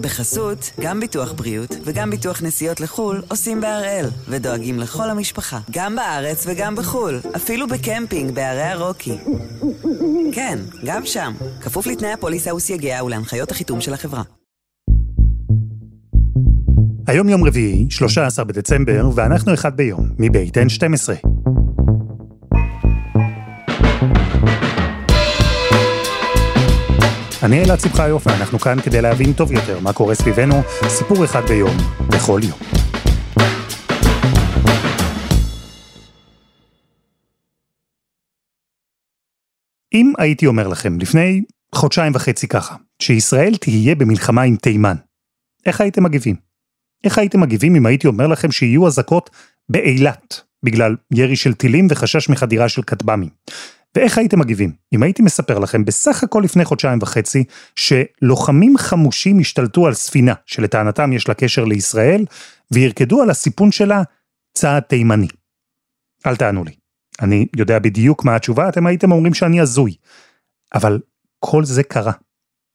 בחסות, גם ביטוח בריאות וגם ביטוח נסיעות לחו"ל עושים בהראל, ודואגים לכל המשפחה, גם בארץ וגם בחו"ל, אפילו בקמפינג בערי הרוקי. כן, גם שם, כפוף לתנאי הפוליסה וסייגיה ולהנחיות החיתום של החברה. היום יום רביעי, 13 בדצמבר, ואנחנו אחד ביום, מבית N12. אני אלעד שמחיוף, ואנחנו כאן כדי להבין טוב יותר מה קורה סביבנו, סיפור אחד ביום, בכל יום. אם הייתי אומר לכם לפני חודשיים וחצי ככה, שישראל תהיה במלחמה עם תימן, איך הייתם מגיבים? איך הייתם מגיבים אם הייתי אומר לכם שיהיו אזעקות באילת, בגלל ירי של טילים וחשש מחדירה של כטב"מים? ואיך הייתם מגיבים אם הייתי מספר לכם בסך הכל לפני חודשיים וחצי שלוחמים חמושים השתלטו על ספינה שלטענתם יש לה קשר לישראל וירקדו על הסיפון שלה צעד תימני. אל תענו לי. אני יודע בדיוק מה התשובה, אתם הייתם אומרים שאני הזוי. אבל כל זה קרה.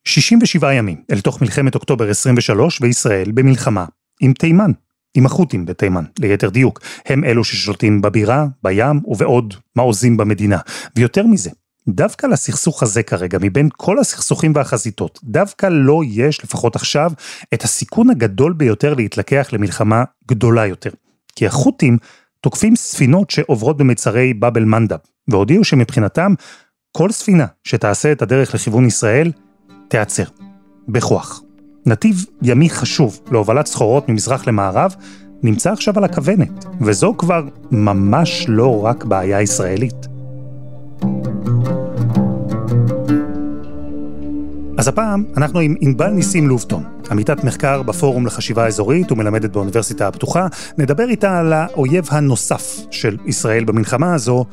67 ימים אל תוך מלחמת אוקטובר 23 וישראל במלחמה עם תימן. עם החות'ים בתימן, ליתר דיוק. הם אלו ששולטים בבירה, בים ובעוד מעוזים במדינה. ויותר מזה, דווקא לסכסוך הזה כרגע, מבין כל הסכסוכים והחזיתות, דווקא לא יש, לפחות עכשיו, את הסיכון הגדול ביותר להתלקח למלחמה גדולה יותר. כי החות'ים תוקפים ספינות שעוברות במצרי באב אל-מנדב, והודיעו שמבחינתם, כל ספינה שתעשה את הדרך לכיוון ישראל, תיעצר. בכוח. נתיב ימי חשוב להובלת סחורות ממזרח למערב, נמצא עכשיו על הכוונת, וזו כבר ממש לא רק בעיה ישראלית. אז הפעם אנחנו עם ענבל ניסים לובטון, עמיתת מחקר בפורום לחשיבה אזורית ומלמדת באוניברסיטה הפתוחה. נדבר איתה על האויב הנוסף של ישראל במלחמה הזו,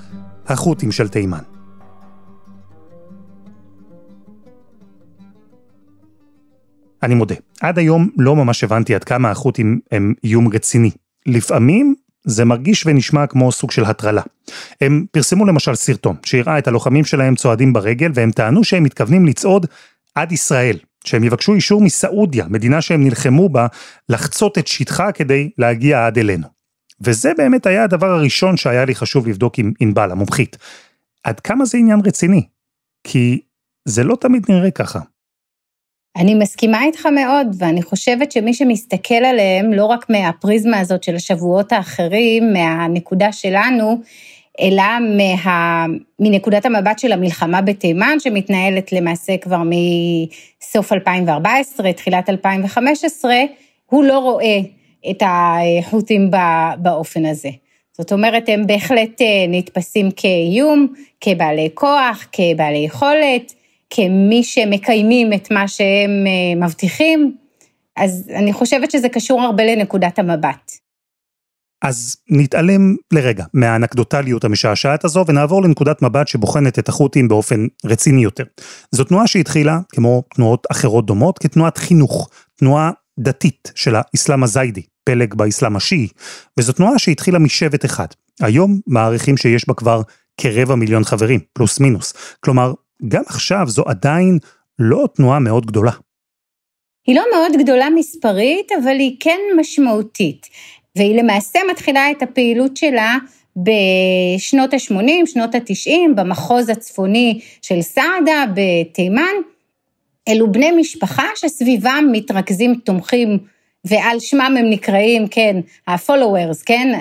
החות'ים של תימן. אני מודה, עד היום לא ממש הבנתי עד כמה החות'ים הם איום רציני. לפעמים זה מרגיש ונשמע כמו סוג של הטרלה. הם פרסמו למשל סרטון שהראה את הלוחמים שלהם צועדים ברגל והם טענו שהם מתכוונים לצעוד עד ישראל, שהם יבקשו אישור מסעודיה, מדינה שהם נלחמו בה, לחצות את שטחה כדי להגיע עד אלינו. וזה באמת היה הדבר הראשון שהיה לי חשוב לבדוק עם ענבל, המומחית. עד כמה זה עניין רציני? כי זה לא תמיד נראה ככה. אני מסכימה איתך מאוד, ואני חושבת שמי שמסתכל עליהם, לא רק מהפריזמה הזאת של השבועות האחרים, מהנקודה שלנו, אלא מה, מנקודת המבט של המלחמה בתימן, שמתנהלת למעשה כבר מסוף 2014, תחילת 2015, הוא לא רואה את החות'ים באופן הזה. זאת אומרת, הם בהחלט אה, נתפסים כאיום, כבעלי כוח, כבעלי יכולת, כמי שמקיימים את מה שהם אה, מבטיחים, אז אני חושבת שזה קשור הרבה לנקודת המבט. אז נתעלם לרגע מהאנקדוטליות המשעשעת הזו ונעבור לנקודת מבט שבוחנת את החות'ים באופן רציני יותר. זו תנועה שהתחילה, כמו תנועות אחרות דומות, כתנועת חינוך, תנועה דתית של האסלאם הזיידי, פלג באסלאם השיעי, וזו תנועה שהתחילה משבט אחד. היום מעריכים שיש בה כבר כרבע מיליון חברים, פלוס מינוס. כלומר, גם עכשיו זו עדיין לא תנועה מאוד גדולה. היא לא מאוד גדולה מספרית, אבל היא כן משמעותית. והיא למעשה מתחילה את הפעילות שלה בשנות ה-80, שנות ה-90, במחוז הצפוני של סעדה בתימן. אלו בני משפחה שסביבם מתרכזים תומכים, ועל שמם הם נקראים, כן, ה-followers, כן,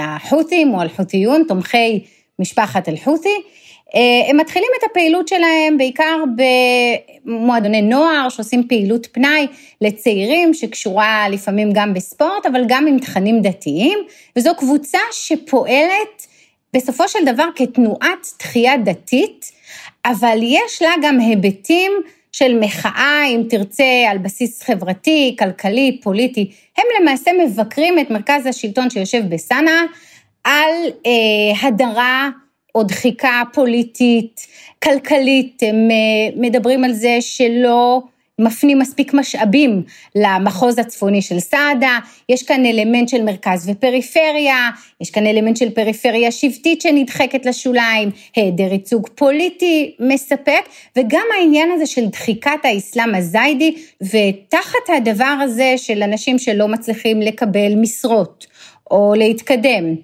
החות'ים או אל-חות'יון, תומכי משפחת אל-חות'י. אה, הם מתחילים את הפעילות שלהם בעיקר במועדוני נוער שעושים פעילות פנאי לצעירים שקשורה לפעמים גם בספורט, אבל גם עם תכנים דתיים, וזו קבוצה שפועלת בסופו של דבר כתנועת תחייה דתית, אבל יש לה גם היבטים של מחאה, אם תרצה, על בסיס חברתי, כלכלי, פוליטי. הם למעשה מבקרים את מרכז השלטון שיושב בסאנע על אה, הדרה או דחיקה פוליטית, כלכלית, הם אה, מדברים על זה שלא מפנים מספיק משאבים למחוז הצפוני של סעדה, יש כאן אלמנט של מרכז ופריפריה, יש כאן אלמנט של פריפריה שבטית שנדחקת לשוליים, היעדר ייצוג פוליטי מספק, וגם העניין הזה של דחיקת האסלאם הזיידי, ותחת הדבר הזה של אנשים שלא מצליחים לקבל משרות, או להתקדם,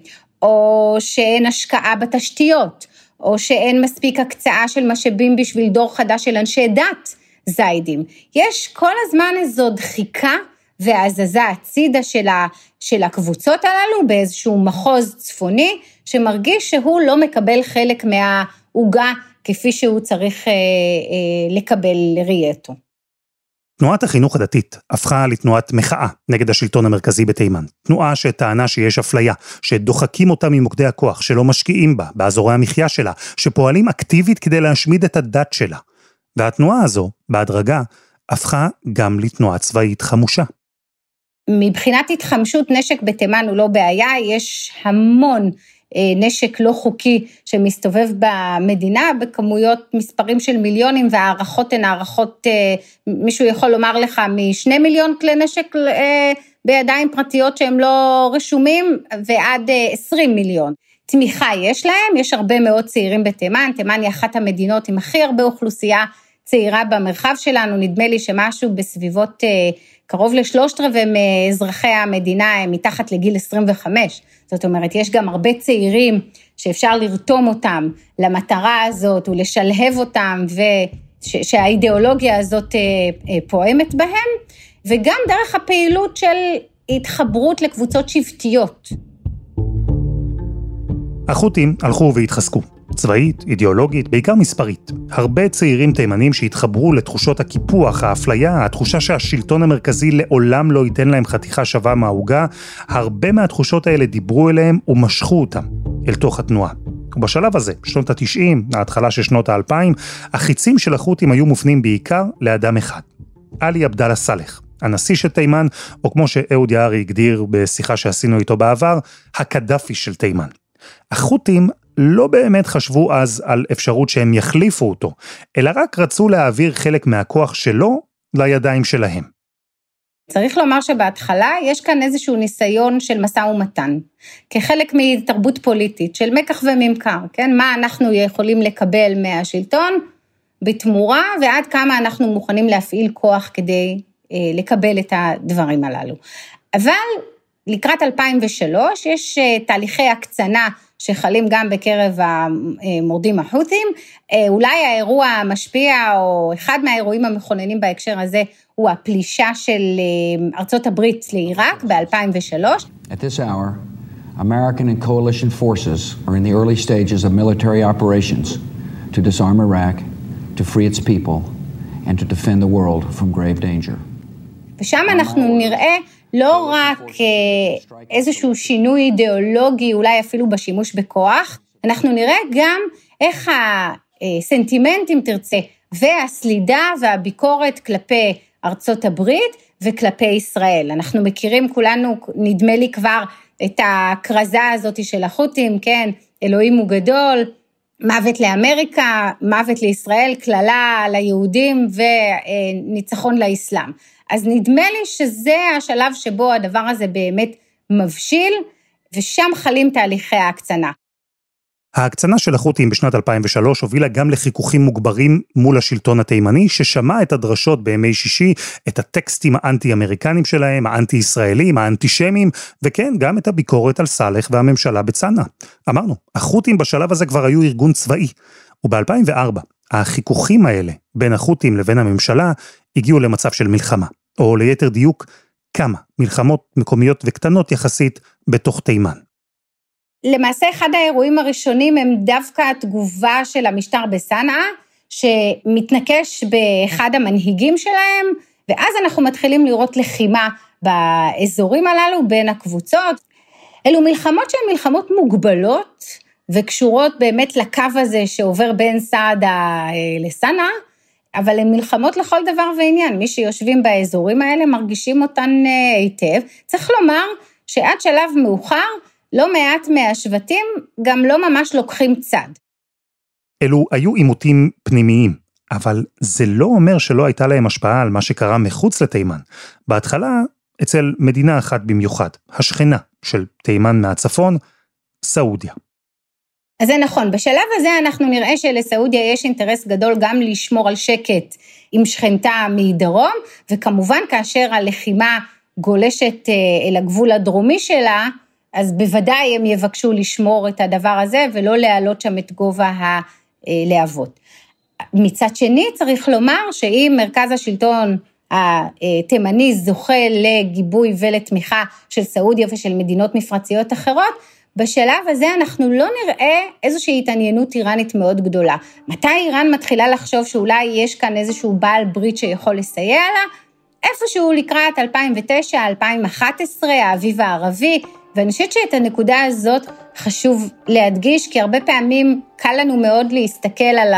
או שאין השקעה בתשתיות, או שאין מספיק הקצאה של משאבים בשביל דור חדש של אנשי דת זיידים. יש כל הזמן איזו דחיקה והזזה הצידה של, ה, של הקבוצות הללו באיזשהו מחוז צפוני, שמרגיש שהוא לא מקבל חלק מהעוגה כפי שהוא צריך אה, אה, לקבל לראייתו. תנועת החינוך הדתית הפכה לתנועת מחאה נגד השלטון המרכזי בתימן. תנועה שטענה שיש אפליה, שדוחקים אותה ממוקדי הכוח, שלא משקיעים בה, באזורי המחיה שלה, שפועלים אקטיבית כדי להשמיד את הדת שלה. והתנועה הזו, בהדרגה, הפכה גם לתנועה צבאית חמושה. מבחינת התחמשות נשק בתימן הוא לא בעיה, יש המון נשק לא חוקי שמסתובב במדינה בכמויות מספרים של מיליונים והערכות הן הערכות, אה, מישהו יכול לומר לך משני מיליון כלי נשק אה, בידיים פרטיות שהם לא רשומים ועד 20 מיליון. תמיכה יש להם, יש הרבה מאוד צעירים בתימן, תימן היא אחת המדינות עם הכי הרבה אוכלוסייה צעירה במרחב שלנו, נדמה לי שמשהו בסביבות קרוב לשלושת רבעי מאזרחי המדינה הם מתחת לגיל 25. זאת אומרת, יש גם הרבה צעירים שאפשר לרתום אותם למטרה הזאת ולשלהב אותם, ושהאידיאולוגיה הזאת אה, אה, פועמת בהם, וגם דרך הפעילות של התחברות לקבוצות שבטיות. החות'ים הלכו והתחזקו. צבאית, אידיאולוגית, בעיקר מספרית. הרבה צעירים תימנים שהתחברו לתחושות הקיפוח, האפליה, התחושה שהשלטון המרכזי לעולם לא ייתן להם חתיכה שווה מהעוגה, הרבה מהתחושות האלה דיברו אליהם ומשכו אותם אל תוך התנועה. ובשלב הזה, שנות ה-90, ההתחלה של שנות ה-2000, החיצים של החות'ים היו מופנים בעיקר לאדם אחד, עלי עבדאללה סאלח. הנשיא של תימן, או כמו שאהוד יערי הגדיר בשיחה שעשינו איתו בעבר, הקדאפי של תימן. החות'ים לא באמת חשבו אז על אפשרות שהם יחליפו אותו, אלא רק רצו להעביר חלק מהכוח שלו לידיים שלהם. צריך לומר שבהתחלה יש כאן איזשהו ניסיון של משא ומתן, כחלק מתרבות פוליטית של מקח וממכר, כן? מה אנחנו יכולים לקבל מהשלטון בתמורה, ועד כמה אנחנו מוכנים להפעיל כוח כדי אה, לקבל את הדברים הללו. אבל לקראת 2003 יש אה, תהליכי הקצנה שחלים גם בקרב המורדים החות'ים. אה, אולי האירוע המשפיע, או אחד מהאירועים המכוננים בהקשר הזה, הוא הפלישה של אה, ארצות הברית לעיראק ב-2003. At this hour, American and coalition forces are in the early stages of military operations to disarm Iraq, to free its people, and to defend the world from grave danger. ושם אנחנו נראה לא רק אה, איזשהו שינוי אידיאולוגי, אולי אפילו בשימוש בכוח, אנחנו נראה גם איך הסנטימנט, אם תרצה, והסלידה והביקורת כלפי ארצות הברית וכלפי ישראל. אנחנו מכירים כולנו, נדמה לי כבר, את הכרזה הזאת של החות'ים, כן, אלוהים הוא גדול, מוות לאמריקה, מוות לישראל, קללה ליהודים וניצחון לאסלאם. אז נדמה לי שזה השלב שבו הדבר הזה באמת מבשיל, ושם חלים תהליכי ההקצנה. ההקצנה של החות'ים בשנת 2003 הובילה גם לחיכוכים מוגברים מול השלטון התימני, ששמע את הדרשות בימי שישי, את הטקסטים האנטי-אמריקנים שלהם, האנטי-ישראלים, האנטישמים, וכן, גם את הביקורת על סאלח והממשלה בצנעא. אמרנו, החות'ים בשלב הזה כבר היו ארגון צבאי, וב-2004 החיכוכים האלה בין החות'ים לבין הממשלה הגיעו למצב של מלחמה. או ליתר דיוק, כמה מלחמות מקומיות וקטנות יחסית בתוך תימן. למעשה אחד האירועים הראשונים הם דווקא התגובה של המשטר בסנאה, שמתנקש באחד המנהיגים שלהם, ואז אנחנו מתחילים לראות לחימה באזורים הללו בין הקבוצות. אלו מלחמות שהן מלחמות מוגבלות וקשורות באמת לקו הזה שעובר בין סעדה אה, לסנאה, אבל הן מלחמות לכל דבר ועניין, מי שיושבים באזורים האלה מרגישים אותן אה, היטב. צריך לומר שעד שלב מאוחר, לא מעט מהשבטים גם לא ממש לוקחים צד. אלו היו עימותים פנימיים. אבל זה לא אומר שלא הייתה להם השפעה על מה שקרה מחוץ לתימן. בהתחלה, אצל מדינה אחת במיוחד, השכנה של תימן מהצפון, סעודיה. אז זה נכון, בשלב הזה אנחנו נראה שלסעודיה יש אינטרס גדול גם לשמור על שקט עם שכנתה מדרום, וכמובן כאשר הלחימה גולשת אה, אל הגבול הדרומי שלה, אז בוודאי הם יבקשו לשמור את הדבר הזה ולא להעלות שם את גובה הלהבות. מצד שני, צריך לומר שאם מרכז השלטון התימני זוכה לגיבוי ולתמיכה של סעודיה ושל מדינות מפרציות אחרות, בשלב הזה אנחנו לא נראה איזושהי התעניינות איראנית מאוד גדולה. מתי איראן מתחילה לחשוב שאולי יש כאן איזשהו בעל ברית שיכול לסייע לה? איפשהו לקראת 2009-2011, האביב הערבי, ואני חושבת שאת הנקודה הזאת חשוב להדגיש, כי הרבה פעמים קל לנו מאוד להסתכל על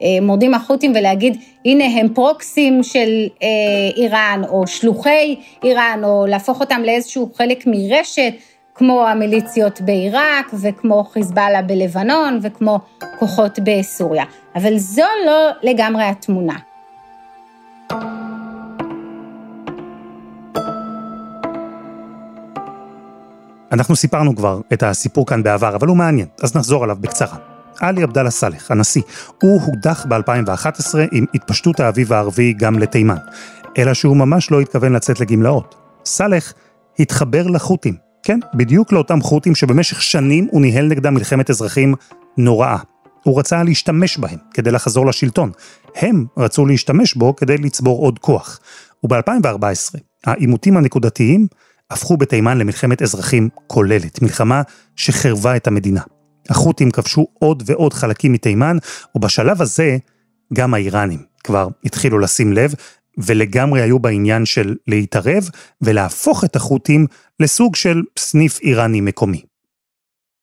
המורדים החות'ים ולהגיד, הנה הם פרוקסים של אה, איראן, או שלוחי איראן, או להפוך אותם לאיזשהו חלק מרשת, כמו המיליציות בעיראק, וכמו חיזבאללה בלבנון, וכמו כוחות בסוריה. אבל זו לא לגמרי התמונה. אנחנו סיפרנו כבר את הסיפור כאן בעבר, אבל הוא מעניין, אז נחזור עליו בקצרה. עלי עבדאללה סאלח, הנשיא, הוא הודח ב-2011 עם התפשטות האביב הערבי גם לתימן, אלא שהוא ממש לא התכוון לצאת לגמלאות. סאלח התחבר לחות'ים, כן, בדיוק לאותם חות'ים שבמשך שנים הוא ניהל נגדם מלחמת אזרחים נוראה. הוא רצה להשתמש בהם כדי לחזור לשלטון. הם רצו להשתמש בו כדי לצבור עוד כוח. וב-2014, העימותים הנקודתיים הפכו בתימן למלחמת אזרחים כוללת, מלחמה שחרבה את המדינה. החות'ים כבשו עוד ועוד חלקים מתימן, ובשלב הזה גם האיראנים כבר התחילו לשים לב, ולגמרי היו בעניין של להתערב ולהפוך את החות'ים לסוג של סניף איראני מקומי.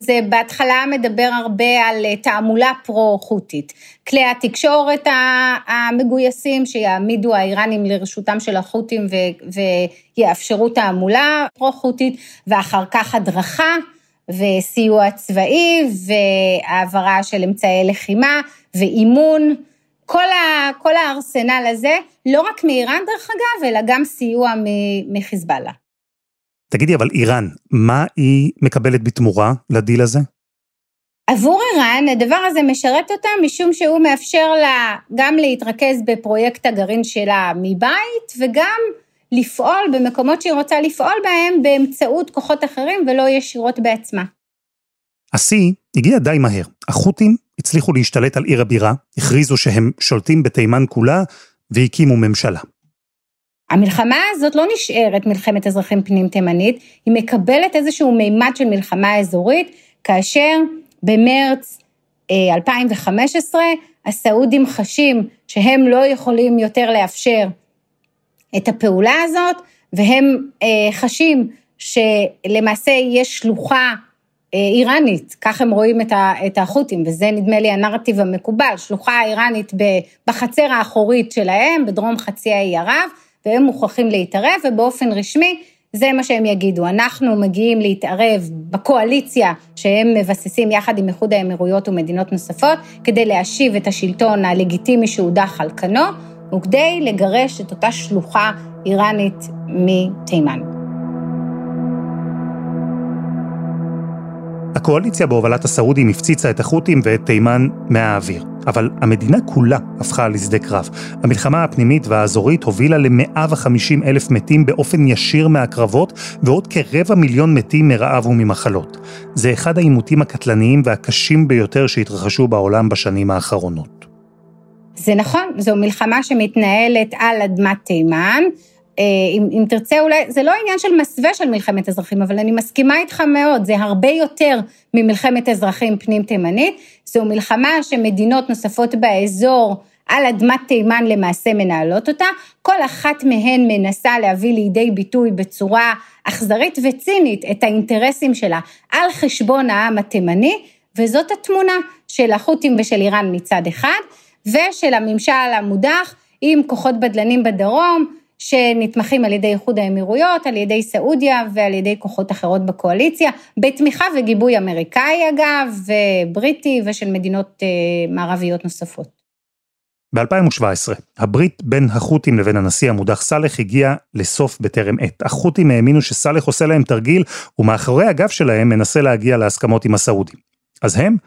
זה בהתחלה מדבר הרבה על אה, תעמולה פרו-חות'ית. כלי התקשורת המגויסים שיעמידו האיראנים לרשותם של החות'ים ויאפשרו תעמולה פרו-חות'ית, ואחר כך הדרכה וסיוע צבאי והעברה של אמצעי לחימה ואימון. כל, ה, כל הארסנל הזה, לא רק מאיראן דרך אגב, אלא גם סיוע מחיזבאללה. תגידי, אבל איראן, מה היא מקבלת בתמורה לדיל הזה? עבור איראן, הדבר הזה משרת אותה משום שהוא מאפשר לה גם להתרכז בפרויקט הגרעין שלה מבית, וגם לפעול במקומות שהיא רוצה לפעול בהם באמצעות כוחות אחרים ולא ישירות בעצמה. השיא הגיע די מהר. החות'ים הצליחו להשתלט על עיר הבירה, הכריזו שהם שולטים בתימן כולה והקימו ממשלה. המלחמה הזאת לא נשארת מלחמת אזרחים פנים תימנית, היא מקבלת איזשהו מימד של מלחמה אזורית, כאשר במרץ 2015 אה, הסעודים חשים שהם לא יכולים יותר לאפשר את הפעולה הזאת, והם אה, חשים שלמעשה יש שלוחה איראנית, כך הם רואים את החות'ים, וזה נדמה לי הנרטיב המקובל, שלוחה איראנית בחצר האחורית שלהם, בדרום חצי האי ערב, והם מוכרחים להתערב, ובאופן רשמי זה מה שהם יגידו. אנחנו מגיעים להתערב בקואליציה שהם מבססים יחד עם איחוד האמירויות ומדינות נוספות, כדי להשיב את השלטון הלגיטימי שהודח על כנו, וכדי לגרש את אותה שלוחה איראנית מתימן. הקואליציה בהובלת הסעודים הפציצה את החות'ים ואת תימן מהאוויר. אבל המדינה כולה הפכה לשדה קרב. המלחמה הפנימית והאזורית הובילה ל-150 אלף מתים באופן ישיר מהקרבות, ועוד כרבע מיליון מתים מרעב וממחלות. זה אחד העימותים הקטלניים והקשים ביותר שהתרחשו בעולם בשנים האחרונות. זה נכון, זו מלחמה שמתנהלת על אדמת תימן. אה, אם, אם תרצה אולי, זה לא עניין של מסווה של מלחמת אזרחים, אבל אני מסכימה איתך מאוד, זה הרבה יותר ממלחמת אזרחים פנים תימנית, זו מלחמה שמדינות נוספות באזור על אדמת תימן למעשה מנהלות אותה, כל אחת מהן מנסה להביא לידי ביטוי בצורה אכזרית וצינית את האינטרסים שלה על חשבון העם התימני, וזאת התמונה של החות'ים ושל איראן מצד אחד, ושל הממשל המודח עם כוחות בדלנים בדרום, שנתמכים על ידי איחוד האמירויות, על ידי סעודיה ועל ידי כוחות אחרות בקואליציה, בתמיכה וגיבוי אמריקאי אגב, ובריטי ושל מדינות אה, מערביות נוספות. ב-2017, הברית בין החות'ים לבין הנשיא המודח סאלח הגיעה לסוף בטרם עת. החות'ים האמינו שסאלח עושה להם תרגיל, ומאחורי הגב שלהם מנסה להגיע להסכמות עם הסעודים. אז הם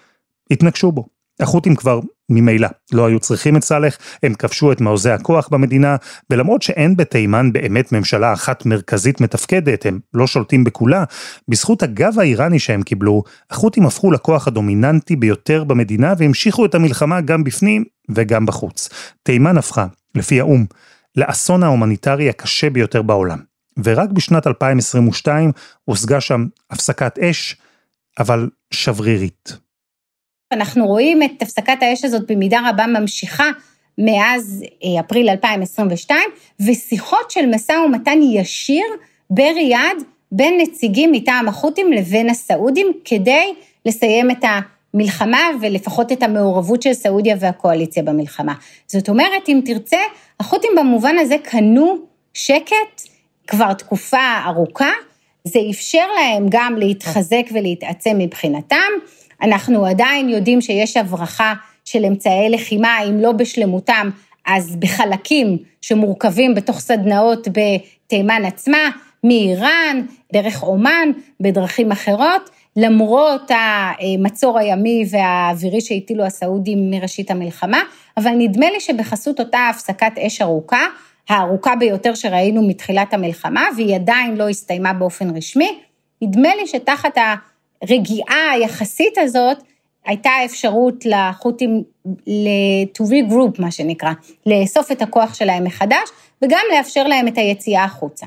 התנגשו בו. החות'ים כבר ממילא לא היו צריכים את סאלח, הם כבשו את מעוזי הכוח במדינה, ולמרות שאין בתימן באמת ממשלה אחת מרכזית מתפקדת, הם לא שולטים בכולה, בזכות הגב האיראני שהם קיבלו, החות'ים הפכו לכוח הדומיננטי ביותר במדינה והמשיכו את המלחמה גם בפנים וגם בחוץ. תימן הפכה, לפי האו"ם, לאסון ההומניטרי הקשה ביותר בעולם. ורק בשנת 2022 הושגה שם הפסקת אש, אבל שברירית. אנחנו רואים את הפסקת האש הזאת במידה רבה ממשיכה מאז אה, אפריל 2022, ושיחות של משא ומתן ישיר בריאד בין נציגים מטעם החות'ים לבין הסעודים, כדי לסיים את המלחמה ולפחות את המעורבות של סעודיה והקואליציה במלחמה. זאת אומרת, אם תרצה, החות'ים במובן הזה קנו שקט כבר תקופה ארוכה, זה אפשר להם גם להתחזק ולהתעצם מבחינתם. אנחנו עדיין יודעים שיש הברחה של אמצעי לחימה, אם לא בשלמותם, אז בחלקים שמורכבים בתוך סדנאות בתימן עצמה, מאיראן, דרך אומן, בדרכים אחרות, למרות המצור הימי והאווירי שהטילו הסעודים מראשית המלחמה, אבל נדמה לי שבחסות אותה הפסקת אש ארוכה, הארוכה ביותר שראינו מתחילת המלחמה, והיא עדיין לא הסתיימה באופן רשמי, נדמה לי שתחת הרגיעה היחסית הזאת, הייתה אפשרות לחות'ים ל-to regroup, מה שנקרא, לאסוף את הכוח שלהם מחדש, וגם לאפשר להם את היציאה החוצה.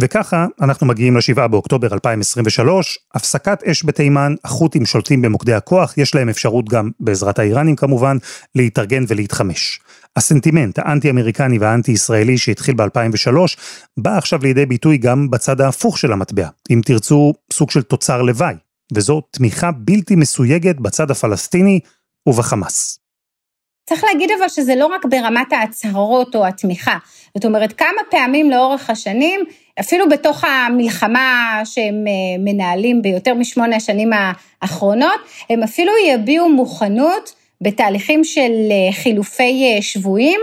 וככה אנחנו מגיעים ל-7 באוקטובר 2023, הפסקת אש בתימן, החות'ים שולטים במוקדי הכוח, יש להם אפשרות גם, בעזרת האיראנים כמובן, להתארגן ולהתחמש. הסנטימנט האנטי-אמריקני והאנטי-ישראלי שהתחיל ב-2003, בא עכשיו לידי ביטוי גם בצד ההפוך של המטבע, אם תרצו סוג של תוצר לוואי, וזו תמיכה בלתי מסויגת בצד הפלסטיני ובחמאס. צריך להגיד אבל שזה לא רק ברמת ההצהרות או התמיכה, זאת אומרת כמה פעמים לאורך השנים, אפילו בתוך המלחמה שהם אה, מנהלים ביותר משמונה השנים האחרונות, הם אפילו יביעו מוכנות בתהליכים של אה, חילופי אה, שבויים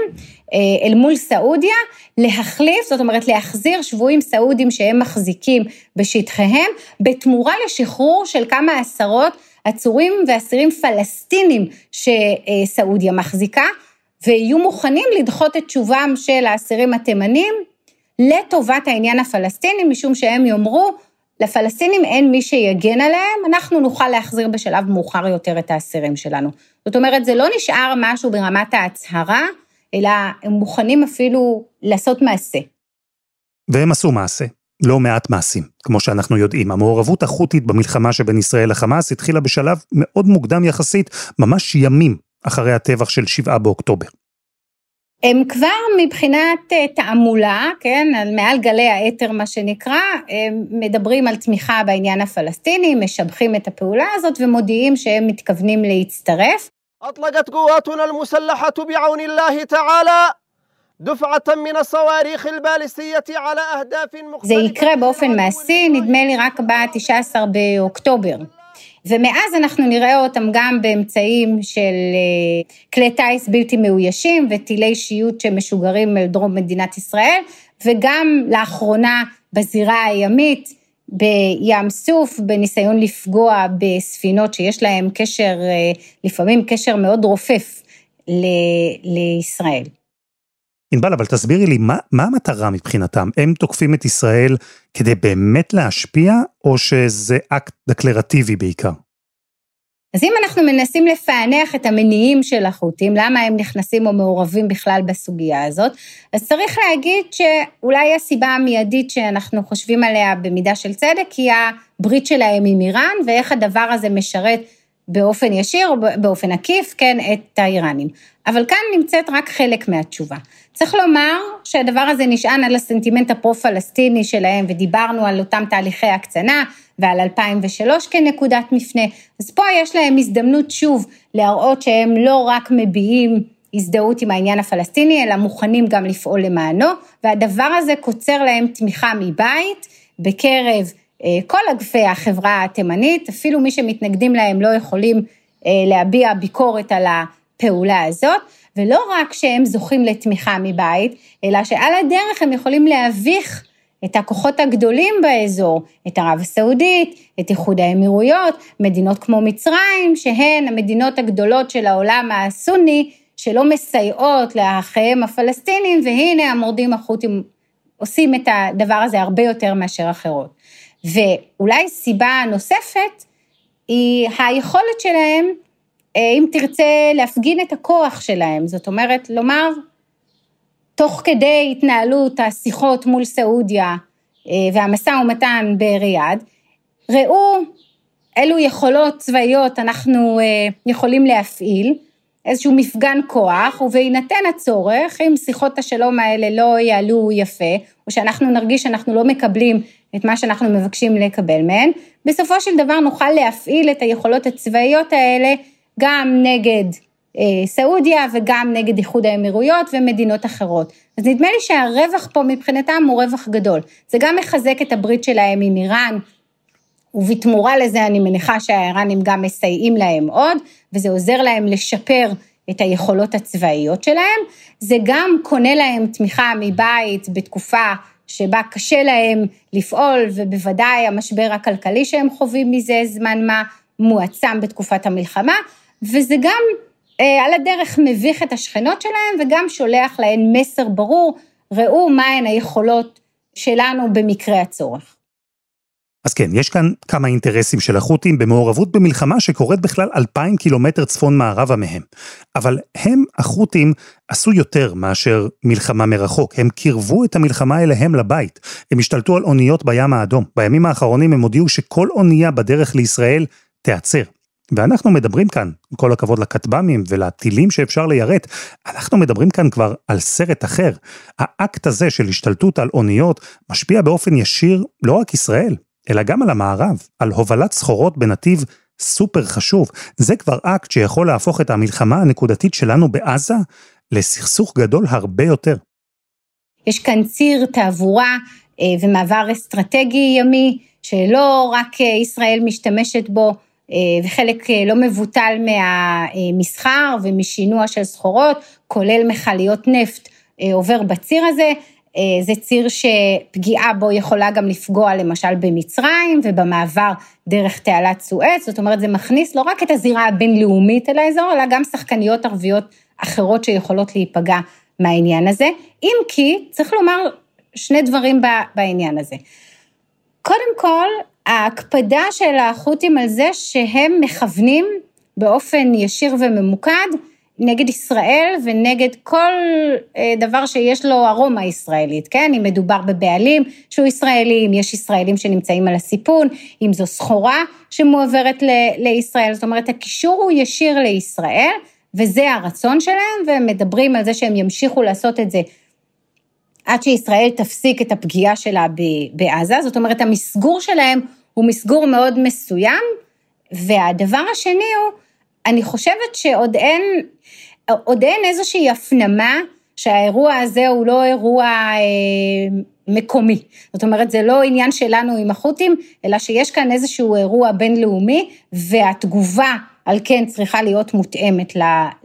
אל מול סעודיה, להחליף, זאת אומרת להחזיר שבויים סעודים שהם מחזיקים בשטחיהם, בתמורה לשחרור של כמה עשרות עצורים ואסירים פלסטינים שסעודיה מחזיקה, ויהיו מוכנים לדחות את תשובם של האסירים התימנים לטובת העניין הפלסטיני, משום שהם יאמרו, לפלסטינים אין מי שיגן עליהם, אנחנו נוכל להחזיר בשלב מאוחר יותר את האסירים שלנו. זאת אומרת, זה לא נשאר משהו ברמת ההצהרה, אלא הם מוכנים אפילו לעשות מעשה. והם עשו מעשה. לא מעט מעשים. כמו שאנחנו יודעים, המעורבות החות'ית במלחמה שבין ישראל לחמאס התחילה בשלב מאוד מוקדם יחסית, ממש ימים אחרי הטבח של 7 באוקטובר. הם כבר מבחינת אה, תעמולה, כן, על מעל גלי האתר מה שנקרא, הם מדברים על תמיכה בעניין הפלסטיני, משבחים את הפעולה הזאת ומודיעים שהם מתכוונים להצטרף. أطلقت قواتنا المسلحة بعون الله تعالى זה יקרה באופן מעשי, נדמה לי רק ב-19 באוקטובר. ומאז אנחנו נראה אותם גם באמצעים של אה, כלי טיס בלתי מאוישים וטילי שיוט שמשוגרים אל דרום מדינת ישראל, וגם לאחרונה בזירה הימית, בים סוף, בניסיון לפגוע בספינות שיש להם קשר, אה, לפעמים קשר מאוד רופף לישראל. ענבל, אבל תסבירי לי, מה, מה המטרה מבחינתם? הם תוקפים את ישראל כדי באמת להשפיע, או שזה אקט דקלרטיבי בעיקר? אז אם אנחנו מנסים לפענח את המניעים של החות'ים, למה הם נכנסים או מעורבים בכלל בסוגיה הזאת, אז צריך להגיד שאולי הסיבה המיידית שאנחנו חושבים עליה במידה של צדק, היא הברית שלהם עם איראן, ואיך הדבר הזה משרת באופן ישיר או באופן עקיף, כן, את האיראנים. אבל כאן נמצאת רק חלק מהתשובה. צריך לומר שהדבר הזה נשען על הסנטימנט הפרו-פלסטיני שלהם, ודיברנו על אותם תהליכי הקצנה ועל 2003 כנקודת מפנה, אז פה יש להם הזדמנות שוב להראות שהם לא רק מביעים הזדהות עם העניין הפלסטיני, אלא מוכנים גם לפעול למענו, והדבר הזה קוצר להם תמיכה מבית, בקרב כל אגפי החברה התימנית, אפילו מי שמתנגדים להם לא יכולים אה, להביע ביקורת על הפעולה הזאת, ולא רק שהם זוכים לתמיכה מבית, אלא שעל הדרך הם יכולים להביך את הכוחות הגדולים באזור, את ערב הסעודית, את איחוד האמירויות, מדינות כמו מצרים, שהן המדינות הגדולות של העולם הסוני, שלא מסייעות לאחיהם הפלסטינים, והנה המורדים החות'ים עושים את הדבר הזה הרבה יותר מאשר אחרות. ואולי סיבה נוספת היא היכולת שלהם, אה, אם תרצה, להפגין את הכוח שלהם, זאת אומרת, לומר, תוך כדי התנהלות השיחות מול סעודיה אה, והמשא ומתן בריאד, ראו אילו יכולות צבאיות אנחנו אה, יכולים להפעיל, איזשהו מפגן כוח, ובהינתן הצורך, אם שיחות השלום האלה לא יעלו יפה, או שאנחנו נרגיש שאנחנו לא מקבלים את מה שאנחנו מבקשים לקבל מהן, בסופו של דבר נוכל להפעיל את היכולות הצבאיות האלה גם נגד אה, סעודיה וגם נגד איחוד האמירויות ומדינות אחרות. אז נדמה לי שהרווח פה מבחינתם הוא רווח גדול. זה גם מחזק את הברית שלהם עם איראן, ובתמורה לזה אני מניחה שהאיראנים גם מסייעים להם עוד, וזה עוזר להם לשפר את היכולות הצבאיות שלהם. זה גם קונה להם תמיכה מבית בתקופה שבה קשה להם לפעול, ובוודאי המשבר הכלכלי שהם חווים מזה זמן מה מועצם בתקופת המלחמה, וזה גם אה, על הדרך מביך את השכנות שלהם וגם שולח להן מסר ברור, ראו מהן היכולות שלנו במקרה הצורך. אז כן, יש כאן כמה אינטרסים של החות'ים במעורבות במלחמה שקורית בכלל אלפיים קילומטר צפון מערבה מהם. אבל הם, החות'ים, עשו יותר מאשר מלחמה מרחוק. הם קירבו את המלחמה אליהם לבית. הם השתלטו על אוניות בים האדום. בימים האחרונים הם הודיעו שכל אונייה בדרך לישראל תיעצר. ואנחנו מדברים כאן, עם כל הכבוד לכטב"מים ולטילים שאפשר ליירט, אנחנו מדברים כאן כבר על סרט אחר. האקט הזה של השתלטות על אוניות משפיע באופן ישיר לא רק ישראל, אלא גם על המערב, על הובלת סחורות בנתיב סופר חשוב. זה כבר אקט שיכול להפוך את המלחמה הנקודתית שלנו בעזה לסכסוך גדול הרבה יותר. יש כאן ציר תעבורה אה, ומעבר אסטרטגי ימי, שלא רק אה, ישראל משתמשת בו, אה, וחלק לא מבוטל מהמסחר ומשינוע של סחורות, כולל מכליות נפט, עובר בציר הזה. אה, זה ציר שפגיעה בו יכולה גם לפגוע למשל במצרים ובמעבר דרך תעלת סואץ, זאת אומרת זה מכניס לא רק את הזירה הבינלאומית אל האזור, אלא גם שחקניות ערביות אחרות שיכולות להיפגע מהעניין הזה, אם כי צריך לומר שני דברים בעניין הזה. קודם כל, ההקפדה של החות'ים על זה שהם מכוונים באופן ישיר וממוקד נגד ישראל ונגד כל אה, דבר שיש לו ארומה ישראלית, כן? אם מדובר בבעלים שהוא ישראלי, אם יש ישראלים שנמצאים על הסיפון, אם זו סחורה שמועברת ל- לישראל, זאת אומרת, הקישור הוא ישיר לישראל, וזה הרצון שלהם, והם מדברים על זה שהם ימשיכו לעשות את זה עד שישראל תפסיק את הפגיעה שלה בעזה, זאת אומרת, המסגור שלהם הוא מסגור מאוד מסוים, והדבר השני הוא, אני חושבת שעוד אין, עוד אין איזושהי הפנמה שהאירוע הזה הוא לא אירוע אה, מקומי. זאת אומרת, זה לא עניין שלנו עם החות'ים, אלא שיש כאן איזשהו אירוע בינלאומי, והתגובה על כן צריכה להיות מותאמת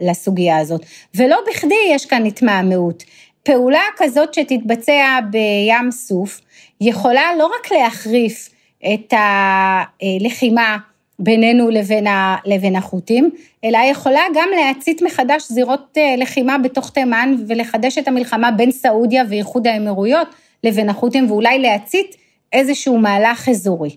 לסוגיה הזאת. ולא בכדי יש כאן התמהמהות. פעולה כזאת שתתבצע בים סוף, יכולה לא רק להחריף את הלחימה בינינו לבין, ה, לבין החות'ים, אלא יכולה גם להצית מחדש זירות אה, לחימה בתוך תימן ולחדש את המלחמה בין סעודיה ואיחוד האמירויות לבין החות'ים, ואולי להצית איזשהו מהלך אזורי.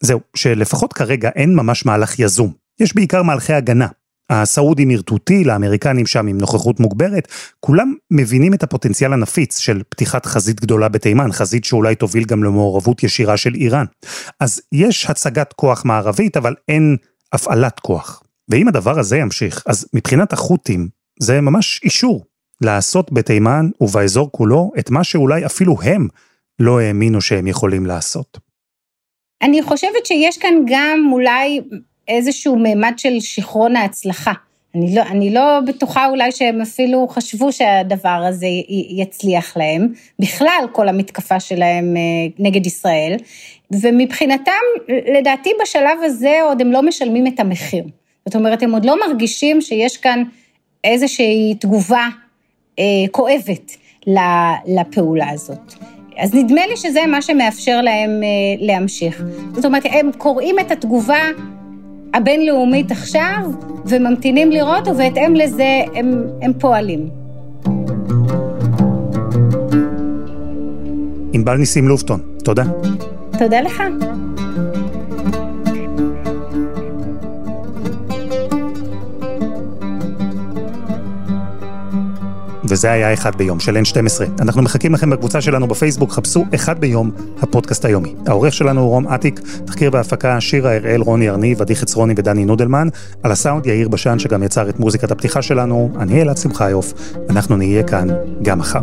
זהו, שלפחות כרגע אין ממש מהלך יזום. יש בעיקר מהלכי הגנה. הסעודים ירטו טיל, האמריקנים שם עם נוכחות מוגברת, כולם מבינים את הפוטנציאל הנפיץ של פתיחת חזית גדולה בתימן, חזית שאולי תוביל גם למעורבות ישירה של איראן. אז יש הצגת כוח מערבית, אבל אין הפעלת כוח. ואם הדבר הזה ימשיך, אז מבחינת החות'ים, זה ממש אישור לעשות בתימן ובאזור כולו את מה שאולי אפילו הם לא האמינו שהם יכולים לעשות. אני חושבת שיש כאן גם אולי איזשהו מימד של שיכרון ההצלחה. אני לא, אני לא בטוחה אולי שהם אפילו חשבו שהדבר הזה יצליח להם, בכלל כל המתקפה שלהם אה, נגד ישראל, ומבחינתם, לדעתי בשלב הזה עוד הם לא משלמים את המחיר. זאת אומרת, הם עוד לא מרגישים שיש כאן איזושהי תגובה אה, כואבת לפעולה הזאת. אז נדמה לי שזה מה שמאפשר להם אה, להמשיך. זאת אומרת, הם קוראים את התגובה הבינלאומית עכשיו, וממתינים לראות, ובהתאם לזה הם, הם פועלים. ענבל ניסים לופטון, תודה. תודה לך. וזה היה אחד ביום של N12. אנחנו מחכים לכם בקבוצה שלנו בפייסבוק, חפשו אחד ביום, הפודקאסט היומי. העורך שלנו הוא רום אטיק, תחקיר בהפקה שירה הראל, רוני ארניב, עדי חצרוני ודני נודלמן, על הסאונד יאיר בשן שגם יצר את מוזיקת הפתיחה שלנו, אני אלעד שמחיוף, אנחנו נהיה כאן גם מחר.